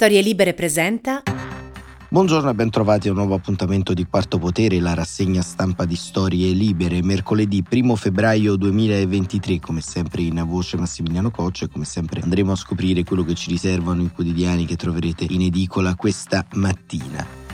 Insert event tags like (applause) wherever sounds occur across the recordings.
Storie Libere presenta. Buongiorno e bentrovati a un nuovo appuntamento di Quarto Potere, la rassegna stampa di Storie Libere, mercoledì 1 febbraio 2023, come sempre in voce Massimiliano Coccia e come sempre andremo a scoprire quello che ci riservano i quotidiani che troverete in edicola questa mattina.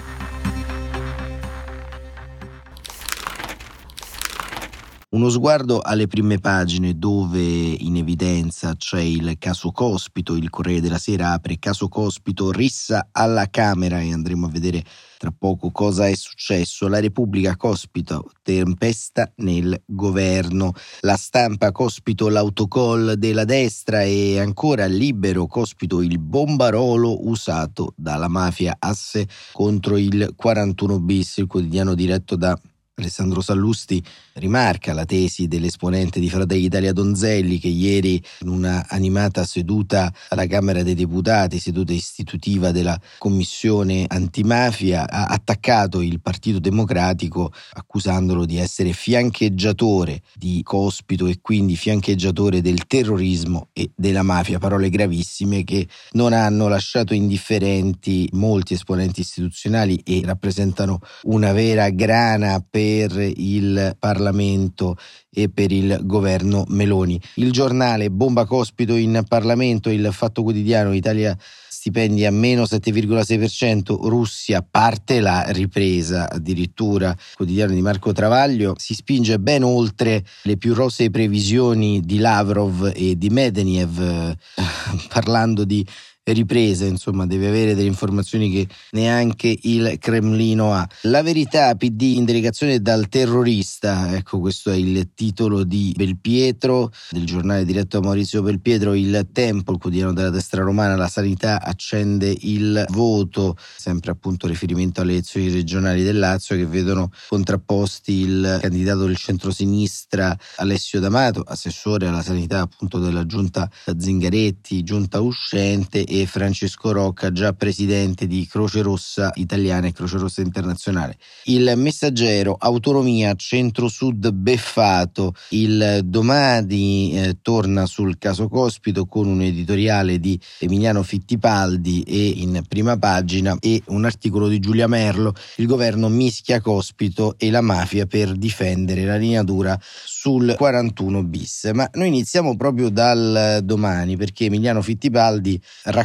Uno sguardo alle prime pagine dove in evidenza c'è il caso Cospito, il Corriere della Sera apre caso Cospito, rissa alla Camera e andremo a vedere tra poco cosa è successo. La Repubblica Cospito, tempesta nel governo. La stampa Cospito, l'autocol della destra e ancora libero Cospito, il bombarolo usato dalla mafia asse contro il 41 bis, il quotidiano diretto da Alessandro Sallusti rimarca la tesi dell'esponente di Fratelli Italia Donzelli che ieri in una animata seduta alla Camera dei Deputati, seduta istitutiva della Commissione antimafia, ha attaccato il Partito Democratico accusandolo di essere fiancheggiatore di Cospito e quindi fiancheggiatore del terrorismo e della mafia, parole gravissime che non hanno lasciato indifferenti molti esponenti istituzionali e rappresentano una vera grana per per il Parlamento e per il governo Meloni. Il giornale Bomba Cospito in Parlamento, il Fatto Quotidiano Italia stipendi a meno 7,6%, Russia parte la ripresa, addirittura quotidiano di Marco Travaglio si spinge ben oltre le più rosee previsioni di Lavrov e di Medvedev (laughs) parlando di riprese, insomma, deve avere delle informazioni che neanche il Cremlino ha. La verità PD in delegazione dal terrorista, ecco questo è il titolo di Belpietro, del giornale diretto a Maurizio Belpietro, il Tempo, il quotidiano della destra romana, la sanità accende il voto, sempre appunto riferimento alle elezioni regionali del Lazio che vedono contrapposti il candidato del centrosinistra Alessio D'Amato, assessore alla sanità appunto della giunta Zingaretti, giunta uscente e Francesco Rocca, già presidente di Croce Rossa Italiana e Croce Rossa Internazionale. Il messaggero Autonomia Centro-Sud beffato. Il domani eh, torna sul caso Cospito con un editoriale di Emiliano Fittipaldi e in prima pagina e un articolo di Giulia Merlo. Il governo mischia Cospito e la mafia per difendere la linea dura sul 41 bis. Ma noi iniziamo proprio dal domani perché Emiliano Fittipaldi racconta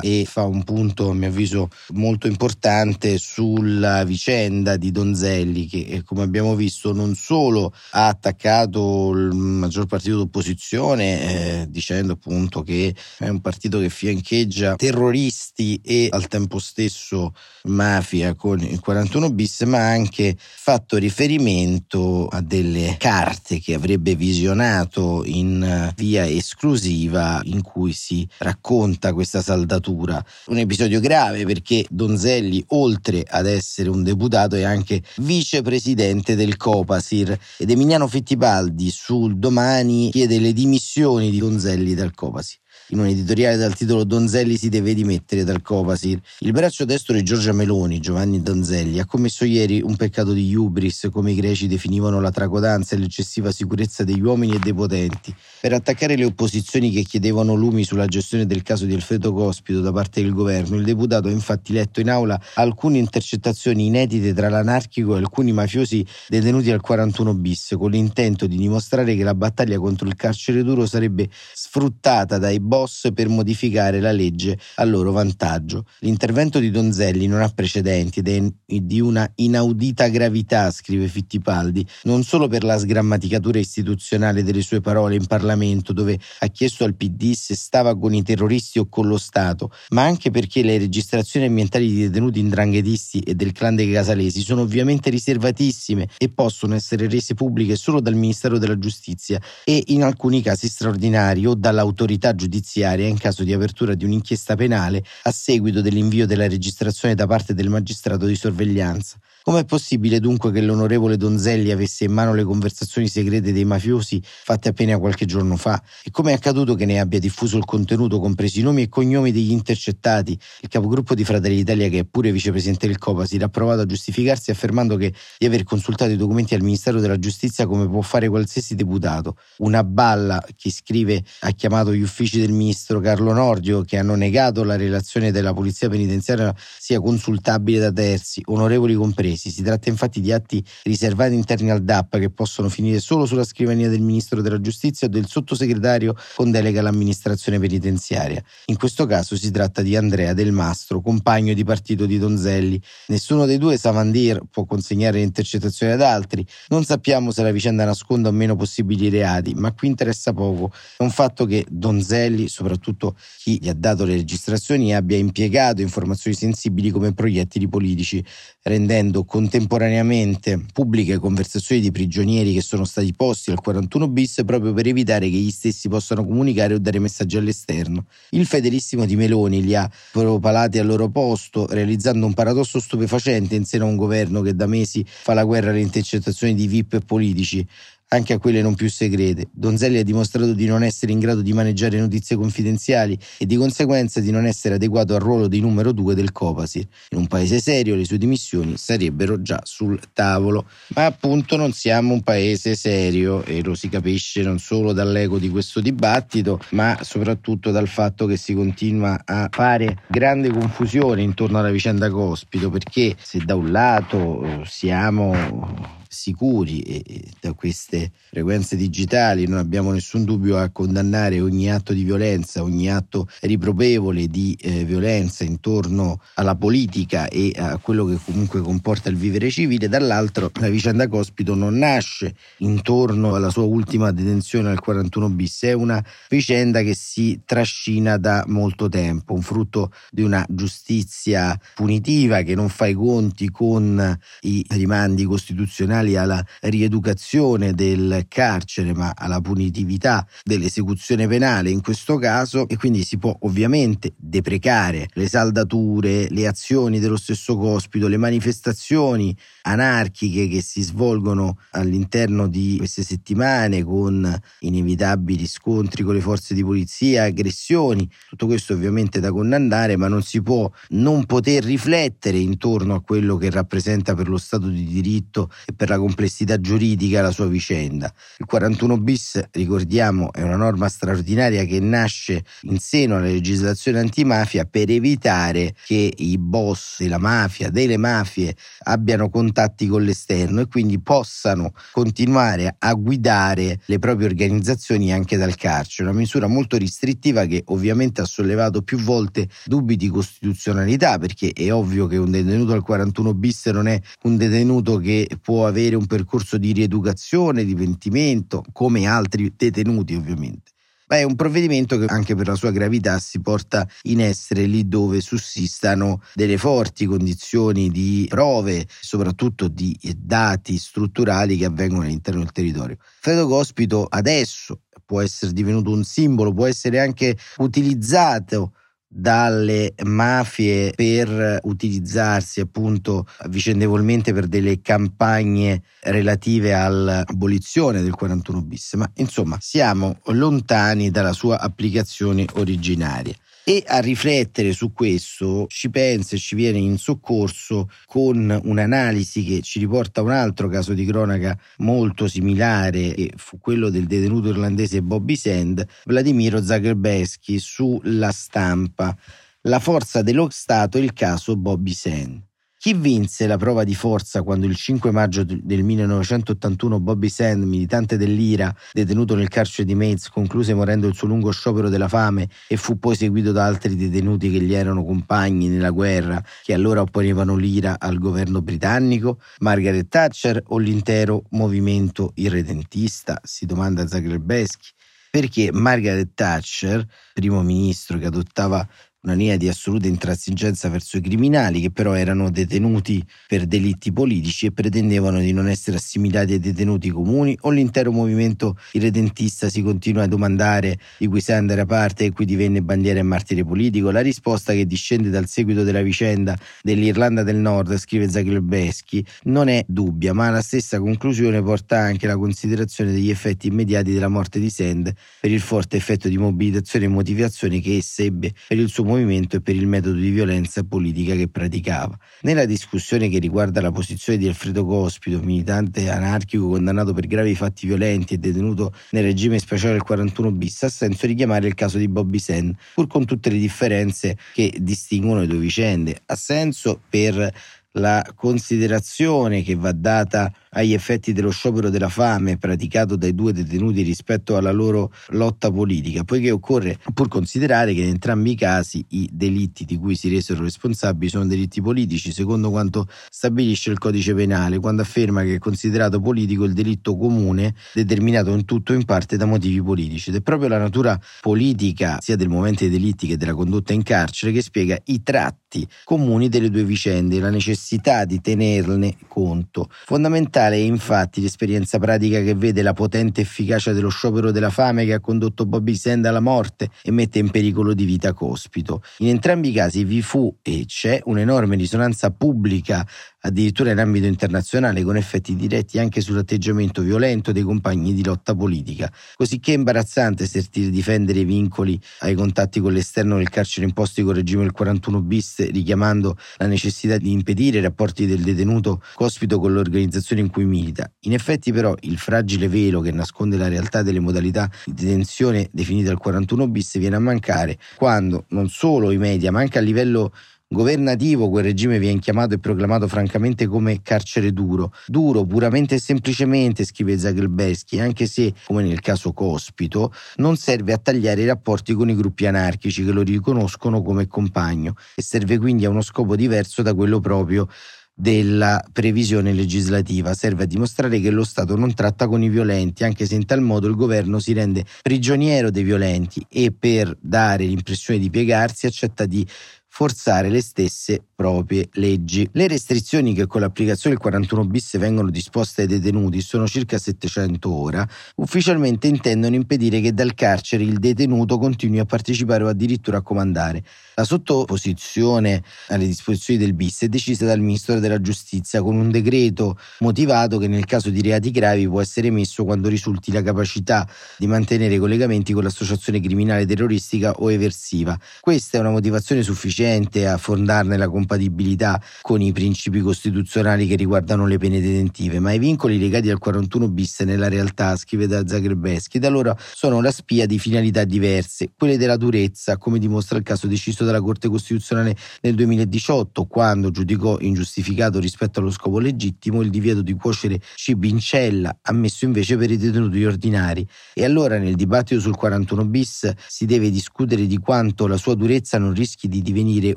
e fa un punto, a mio avviso, molto importante sulla vicenda di Donzelli che, eh, come abbiamo visto, non solo ha attaccato il maggior partito d'opposizione eh, dicendo appunto che è un partito che fiancheggia terroristi e al tempo stesso mafia con il 41 bis, ma ha anche fatto riferimento a delle carte che avrebbe visionato in via esclusiva in cui si racconta questa saldatura. Un episodio grave perché Donzelli, oltre ad essere un deputato, è anche vicepresidente del Copasir ed Emiliano Fittipaldi sul domani chiede le dimissioni di Donzelli dal Copasir in un editoriale dal titolo Donzelli si deve dimettere dal Copasir. Il braccio destro di Giorgia Meloni, Giovanni Donzelli, ha commesso ieri un peccato di hubris, come i greci definivano la tracodanza e l'eccessiva sicurezza degli uomini e dei potenti, per attaccare le opposizioni che chiedevano lumi sulla gestione del caso di Alfredo Cospito da parte del governo. Il deputato ha infatti letto in aula alcune intercettazioni inedite tra l'anarchico e alcuni mafiosi detenuti al 41 bis, con l'intento di dimostrare che la battaglia contro il carcere duro sarebbe sfruttata dai boss boss per modificare la legge a loro vantaggio. L'intervento di Donzelli non ha precedenti ed è di una inaudita gravità, scrive Fittipaldi, non solo per la sgrammaticatura istituzionale delle sue parole in Parlamento, dove ha chiesto al PD se stava con i terroristi o con lo Stato, ma anche perché le registrazioni ambientali di detenuti indranghetisti e del clan dei Casalesi sono ovviamente riservatissime e possono essere rese pubbliche solo dal Ministero della Giustizia e in alcuni casi straordinari o dall'autorità giudiziaria giudiziaria in caso di apertura di un'inchiesta penale a seguito dell'invio della registrazione da parte del magistrato di sorveglianza. Com'è possibile dunque che l'onorevole Donzelli avesse in mano le conversazioni segrete dei mafiosi fatte appena qualche giorno fa? E come è accaduto che ne abbia diffuso il contenuto, compresi i nomi e cognomi degli intercettati? Il capogruppo di Fratelli d'Italia, che è pure vicepresidente del Copasir, ha provato a giustificarsi affermando che di aver consultato i documenti al Ministero della Giustizia come può fare qualsiasi deputato. Una balla, chi scrive ha chiamato gli uffici del ministro Carlo Nordio, che hanno negato la relazione della Polizia Penitenziaria sia consultabile da terzi, onorevoli compresi compresi. Si tratta infatti di atti riservati interni al DAP che possono finire solo sulla scrivania del Ministro della Giustizia o del sottosegretario con delega all'amministrazione penitenziaria. In questo caso si tratta di Andrea Del Mastro, compagno di partito di Donzelli. Nessuno dei due, Savandir, può consegnare le intercettazioni ad altri. Non sappiamo se la vicenda nasconda o meno possibili reati, ma qui interessa poco. È un fatto che Donzelli, soprattutto chi gli ha dato le registrazioni, abbia impiegato informazioni sensibili come proiettili politici, rendendo contemporaneamente pubbliche conversazioni di prigionieri che sono stati posti al 41 bis proprio per evitare che gli stessi possano comunicare o dare messaggi all'esterno. Il fedelissimo di Meloni li ha propalati al loro posto, realizzando un paradosso stupefacente in seno a un governo che da mesi fa la guerra alle intercettazioni di VIP e politici, anche a quelle non più segrete. Donzelli ha dimostrato di non essere in grado di maneggiare notizie confidenziali e di conseguenza di non essere adeguato al ruolo di numero due del Copasir. In un paese serio le sue dimissioni sarebbero già sul tavolo. Ma appunto non siamo un paese serio e lo si capisce non solo dall'eco di questo dibattito, ma soprattutto dal fatto che si continua a fare grande confusione intorno alla vicenda Cospito, perché se da un lato eh, siamo sicuri e, da queste frequenze digitali non abbiamo nessun dubbio a condannare ogni atto di violenza, ogni atto riprovevole di eh, violenza intorno alla politica e a quello che comunque comporta il vivere civile, dall'altro la vicenda Cospito non nasce intorno alla sua ultima detenzione al 41 bis, è una vicenda che si trascina da molto tempo, un frutto di una giustizia punitiva che non fa i conti con i rimandi costituzionali funzionali alla rieducazione del carcere, ma alla punitività dell'esecuzione penale in questo caso e quindi si può ovviamente deprecare le saldature, le azioni dello stesso cospito, le manifestazioni anarchiche che si svolgono all'interno di queste settimane con inevitabili scontri con le forze di polizia, aggressioni, tutto questo ovviamente da condannare, ma non si può non poter riflettere intorno a quello che rappresenta per lo Stato di diritto e per la complessità giuridica la sua vicenda. Il 41 bis, ricordiamo, è una norma straordinaria che nasce in seno alla legislazione antimafia per evitare che i boss della mafia, delle mafie, abbiano contatti con l'esterno e quindi possano continuare a guidare le proprie organizzazioni anche dal carcere. Una misura molto restrittiva che ovviamente ha sollevato più volte dubbi di costituzionalità perché è ovvio che un detenuto al 41 bis non è un detenuto che può avere avere un percorso di rieducazione, di pentimento, come altri detenuti ovviamente. Ma è un provvedimento che anche per la sua gravità si porta in essere lì dove sussistano delle forti condizioni di prove, soprattutto di dati strutturali che avvengono all'interno del territorio. Fredo Cospito adesso può essere divenuto un simbolo, può essere anche utilizzato dalle mafie per utilizzarsi appunto vicendevolmente per delle campagne relative all'abolizione del 41 bis, ma insomma siamo lontani dalla sua applicazione originaria. E a riflettere su questo ci pensa e ci viene in soccorso con un'analisi che ci riporta un altro caso di cronaca molto similare, che fu quello del detenuto irlandese Bobby Sand, Vladimiro Zagrebeschi, sulla stampa. La forza dello Stato e il caso Bobby Sand. Chi vinse la prova di forza quando il 5 maggio del 1981 Bobby Sand, militante dell'IRA, detenuto nel carcere di Mates, concluse morendo il suo lungo sciopero della fame e fu poi seguito da altri detenuti che gli erano compagni nella guerra, che allora opponevano l'IRA al governo britannico? Margaret Thatcher o l'intero movimento irredentista? Si domanda Zagrebeschi perché Margaret Thatcher, primo ministro che adottava una linea di assoluta intransigenza verso i criminali che però erano detenuti per delitti politici e pretendevano di non essere assimilati ai detenuti comuni o l'intero movimento irredentista si continua a domandare di cui sai andare a parte e qui divenne bandiera e martire politico? La risposta che discende dal seguito della vicenda dell'Irlanda del Nord, scrive Zagrebeschi, non è dubbia, ma la stessa conclusione porta anche la considerazione degli effetti immediati della morte di Sand per il forte effetto di mobilitazione e motivazione che essa ebbe per il suo movimento e per il metodo di violenza politica che praticava. Nella discussione che riguarda la posizione di Alfredo Cospito, militante anarchico condannato per gravi fatti violenti e detenuto nel regime speciale del 41 bis, ha senso richiamare il caso di Bobby Sen, pur con tutte le differenze che distinguono le due vicende. Ha senso per la considerazione che va data agli effetti dello sciopero della fame praticato dai due detenuti rispetto alla loro lotta politica, poiché occorre pur considerare che in entrambi i casi i delitti di cui si resero responsabili sono delitti politici, secondo quanto stabilisce il codice penale, quando afferma che è considerato politico il delitto comune determinato in tutto o in parte da motivi politici. Ed è proprio la natura politica sia del momento dei delitti che della condotta in carcere che spiega i tratti comuni delle due vicende e la necessità di tenerne conto. Fondamentale Fondamentale è infatti l'esperienza pratica che vede la potente efficacia dello sciopero della fame che ha condotto Bobby Sand alla morte e mette in pericolo di vita Cospito. In entrambi i casi vi fu e c'è un'enorme risonanza pubblica addirittura in ambito internazionale, con effetti diretti anche sull'atteggiamento violento dei compagni di lotta politica. Cosicché è imbarazzante sentire difendere i vincoli ai contatti con l'esterno del carcere imposti col regime del 41 bis, richiamando la necessità di impedire i rapporti del detenuto cospito con l'organizzazione in cui milita. In effetti, però, il fragile velo che nasconde la realtà delle modalità di detenzione definite al 41 bis viene a mancare quando non solo i media, ma anche a livello governativo quel regime viene chiamato e proclamato francamente come carcere duro. Duro puramente e semplicemente, scrive Zagelbeschi, anche se, come nel caso Cospito, non serve a tagliare i rapporti con i gruppi anarchici che lo riconoscono come compagno e serve quindi a uno scopo diverso da quello proprio della previsione legislativa. Serve a dimostrare che lo Stato non tratta con i violenti, anche se in tal modo il governo si rende prigioniero dei violenti e per dare l'impressione di piegarsi accetta di forzare le stesse proprie leggi. Le restrizioni che con l'applicazione del 41 bis vengono disposte ai detenuti sono circa 700 ora, ufficialmente intendono impedire che dal carcere il detenuto continui a partecipare o addirittura a comandare. La sottoposizione alle disposizioni del bis è decisa dal Ministro della Giustizia con un decreto motivato che nel caso di reati gravi può essere emesso quando risulti la capacità di mantenere collegamenti con l'associazione criminale terroristica o eversiva. Questa è una motivazione sufficiente a fondarne la compatibilità con i principi costituzionali che riguardano le pene detentive, ma i vincoli legati al 41 bis nella realtà, scrive da Zagrebeschi, da allora sono la spia di finalità diverse, quelle della durezza, come dimostra il caso deciso dalla Corte Costituzionale nel 2018, quando giudicò ingiustificato rispetto allo scopo legittimo il divieto di cuocere cibi in cella, ammesso invece per i detenuti ordinari. E allora nel dibattito sul 41 bis si deve discutere di quanto la sua durezza non rischi di divenire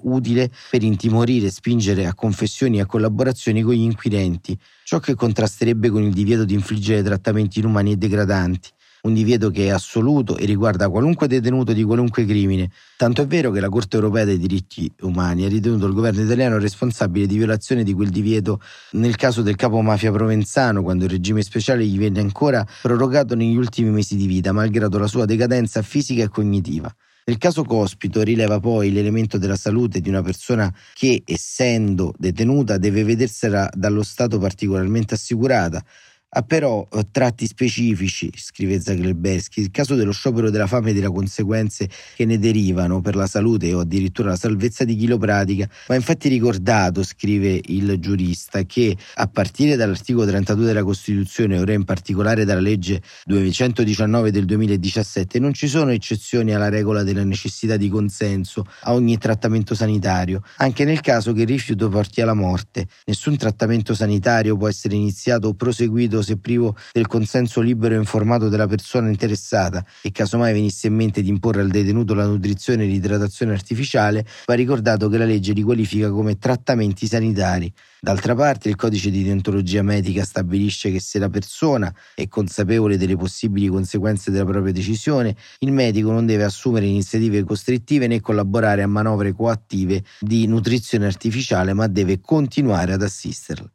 utile per intimorire morire spingere a confessioni e a collaborazioni con gli inquirenti, ciò che contrasterebbe con il divieto di infliggere trattamenti inumani e degradanti, un divieto che è assoluto e riguarda qualunque detenuto di qualunque crimine. Tanto è vero che la Corte europea dei diritti umani ha ritenuto il governo italiano responsabile di violazione di quel divieto nel caso del capo mafia provenzano, quando il regime speciale gli venne ancora prorogato negli ultimi mesi di vita, malgrado la sua decadenza fisica e cognitiva. Nel caso Cospito rileva poi l'elemento della salute di una persona che, essendo detenuta, deve vedersela dallo Stato particolarmente assicurata, ha però eh, tratti specifici, scrive Zaglebeschi, il caso dello sciopero della fame e delle conseguenze che ne derivano per la salute o addirittura la salvezza di chi lo pratica. Va infatti ricordato, scrive il giurista, che a partire dall'articolo 32 della Costituzione, ora in particolare dalla legge 219 del 2017, non ci sono eccezioni alla regola della necessità di consenso a ogni trattamento sanitario, anche nel caso che il rifiuto porti alla morte. Nessun trattamento sanitario può essere iniziato o proseguito se privo del consenso libero e informato della persona interessata e casomai venisse in mente di imporre al detenuto la nutrizione e l'idratazione artificiale, va ricordato che la legge li qualifica come trattamenti sanitari. D'altra parte, il codice di deontologia medica stabilisce che se la persona è consapevole delle possibili conseguenze della propria decisione, il medico non deve assumere iniziative costrittive né collaborare a manovre coattive di nutrizione artificiale, ma deve continuare ad assisterla.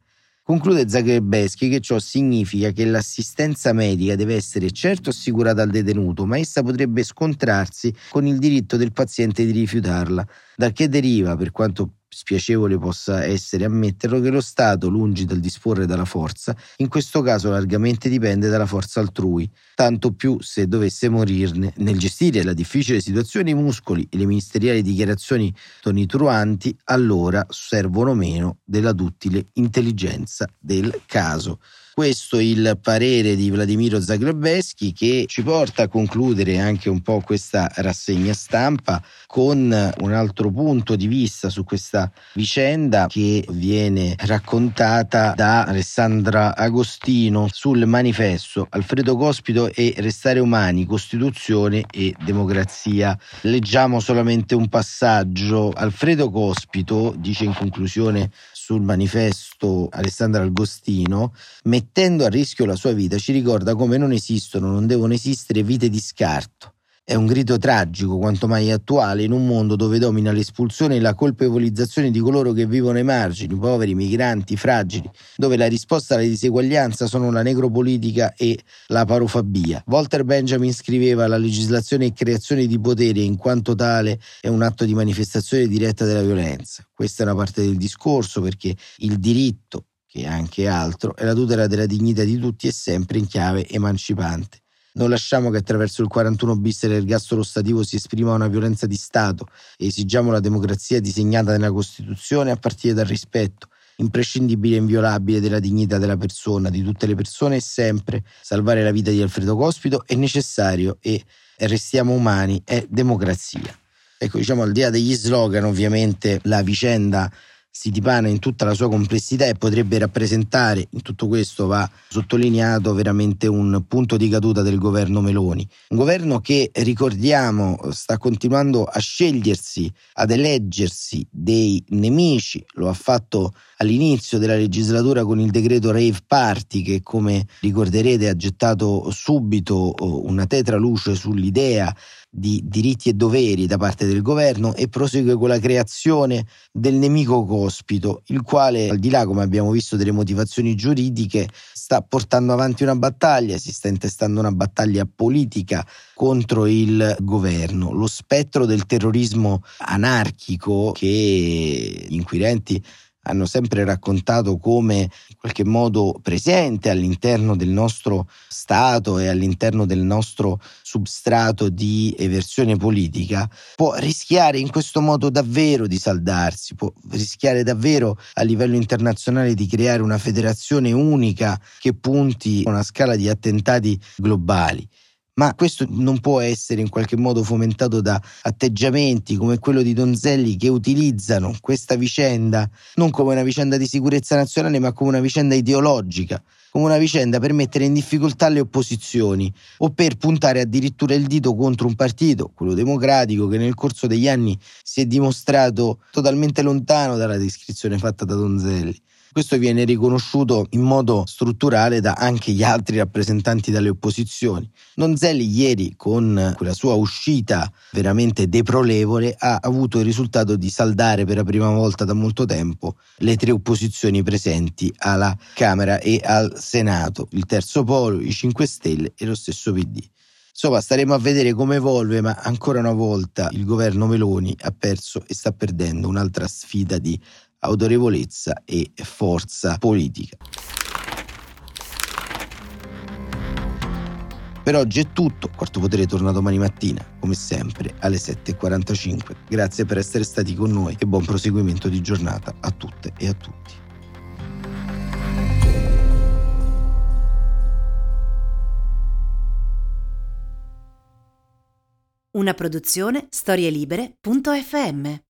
Conclude Zagrebeschi che ciò significa che l'assistenza medica deve essere certo assicurata al detenuto, ma essa potrebbe scontrarsi con il diritto del paziente di rifiutarla, da che deriva, per quanto spiacevole possa essere ammetterlo, che lo Stato, lungi dal disporre dalla forza, in questo caso largamente dipende dalla forza altrui, tanto più se dovesse morirne. Nel gestire la difficile situazione i muscoli e le ministeriali dichiarazioni tonitruanti allora servono meno della duttile intelligenza del caso. Questo è il parere di Vladimiro Zagrebeschi che ci porta a concludere anche un po' questa rassegna stampa con un altro punto di vista su questa vicenda che viene raccontata da Alessandra Agostino sul manifesto Alfredo Cospito e Restare Umani, Costituzione e Democrazia. Leggiamo solamente un passaggio. Alfredo Cospito dice in conclusione sul manifesto Alessandro Agostino, mettendo a rischio la sua vita, ci ricorda come non esistono, non devono esistere vite di scarto. È un grido tragico, quanto mai attuale, in un mondo dove domina l'espulsione e la colpevolizzazione di coloro che vivono ai margini, poveri, migranti, fragili, dove la risposta alla diseguaglianza sono la necropolitica e la parofabia. Walter Benjamin scriveva la legislazione e creazione di potere in quanto tale è un atto di manifestazione diretta della violenza. Questa è una parte del discorso perché il diritto, che è anche altro, è la tutela della dignità di tutti e sempre in chiave emancipante. Non lasciamo che attraverso il 41 bis l'ergastolo stativo si esprima una violenza di Stato e esigiamo la democrazia disegnata nella Costituzione a partire dal rispetto imprescindibile e inviolabile della dignità della persona, di tutte le persone e sempre. Salvare la vita di Alfredo Cospito è necessario e restiamo umani, è democrazia. Ecco, diciamo, al di là degli slogan, ovviamente la vicenda si dipana in tutta la sua complessità e potrebbe rappresentare, in tutto questo va sottolineato veramente un punto di caduta del governo Meloni. Un governo che, ricordiamo, sta continuando a scegliersi, ad eleggersi dei nemici, lo ha fatto all'inizio della legislatura con il decreto Rave Party che come ricorderete ha gettato subito una tetra luce sull'idea di diritti e doveri da parte del governo e prosegue con la creazione del nemico cospito, il quale, al di là, come abbiamo visto, delle motivazioni giuridiche, sta portando avanti una battaglia, si sta intestando una battaglia politica contro il governo. Lo spettro del terrorismo anarchico che gli inquirenti hanno sempre raccontato come in qualche modo presente all'interno del nostro Stato e all'interno del nostro substrato di eversione politica, può rischiare in questo modo davvero di saldarsi, può rischiare davvero a livello internazionale di creare una federazione unica che punti a una scala di attentati globali ma questo non può essere in qualche modo fomentato da atteggiamenti come quello di Donzelli che utilizzano questa vicenda non come una vicenda di sicurezza nazionale, ma come una vicenda ideologica, come una vicenda per mettere in difficoltà le opposizioni o per puntare addirittura il dito contro un partito, quello democratico, che nel corso degli anni si è dimostrato totalmente lontano dalla descrizione fatta da Donzelli. Questo viene riconosciuto in modo strutturale da anche gli altri rappresentanti delle opposizioni. Donzelli ieri, con quella sua uscita veramente deplorevole, ha avuto il risultato di saldare per la prima volta da molto tempo le tre opposizioni presenti alla Camera e al Senato, il Terzo Polo, i 5 Stelle e lo stesso PD. Insomma, staremo a vedere come evolve, ma ancora una volta il governo Meloni ha perso e sta perdendo un'altra sfida di autorevolezza e forza politica. Per oggi è tutto, Quarto Potere torna domani mattina, come sempre, alle 7.45. Grazie per essere stati con noi e buon proseguimento di giornata a tutte e a tutti. Una produzione storielibere.fm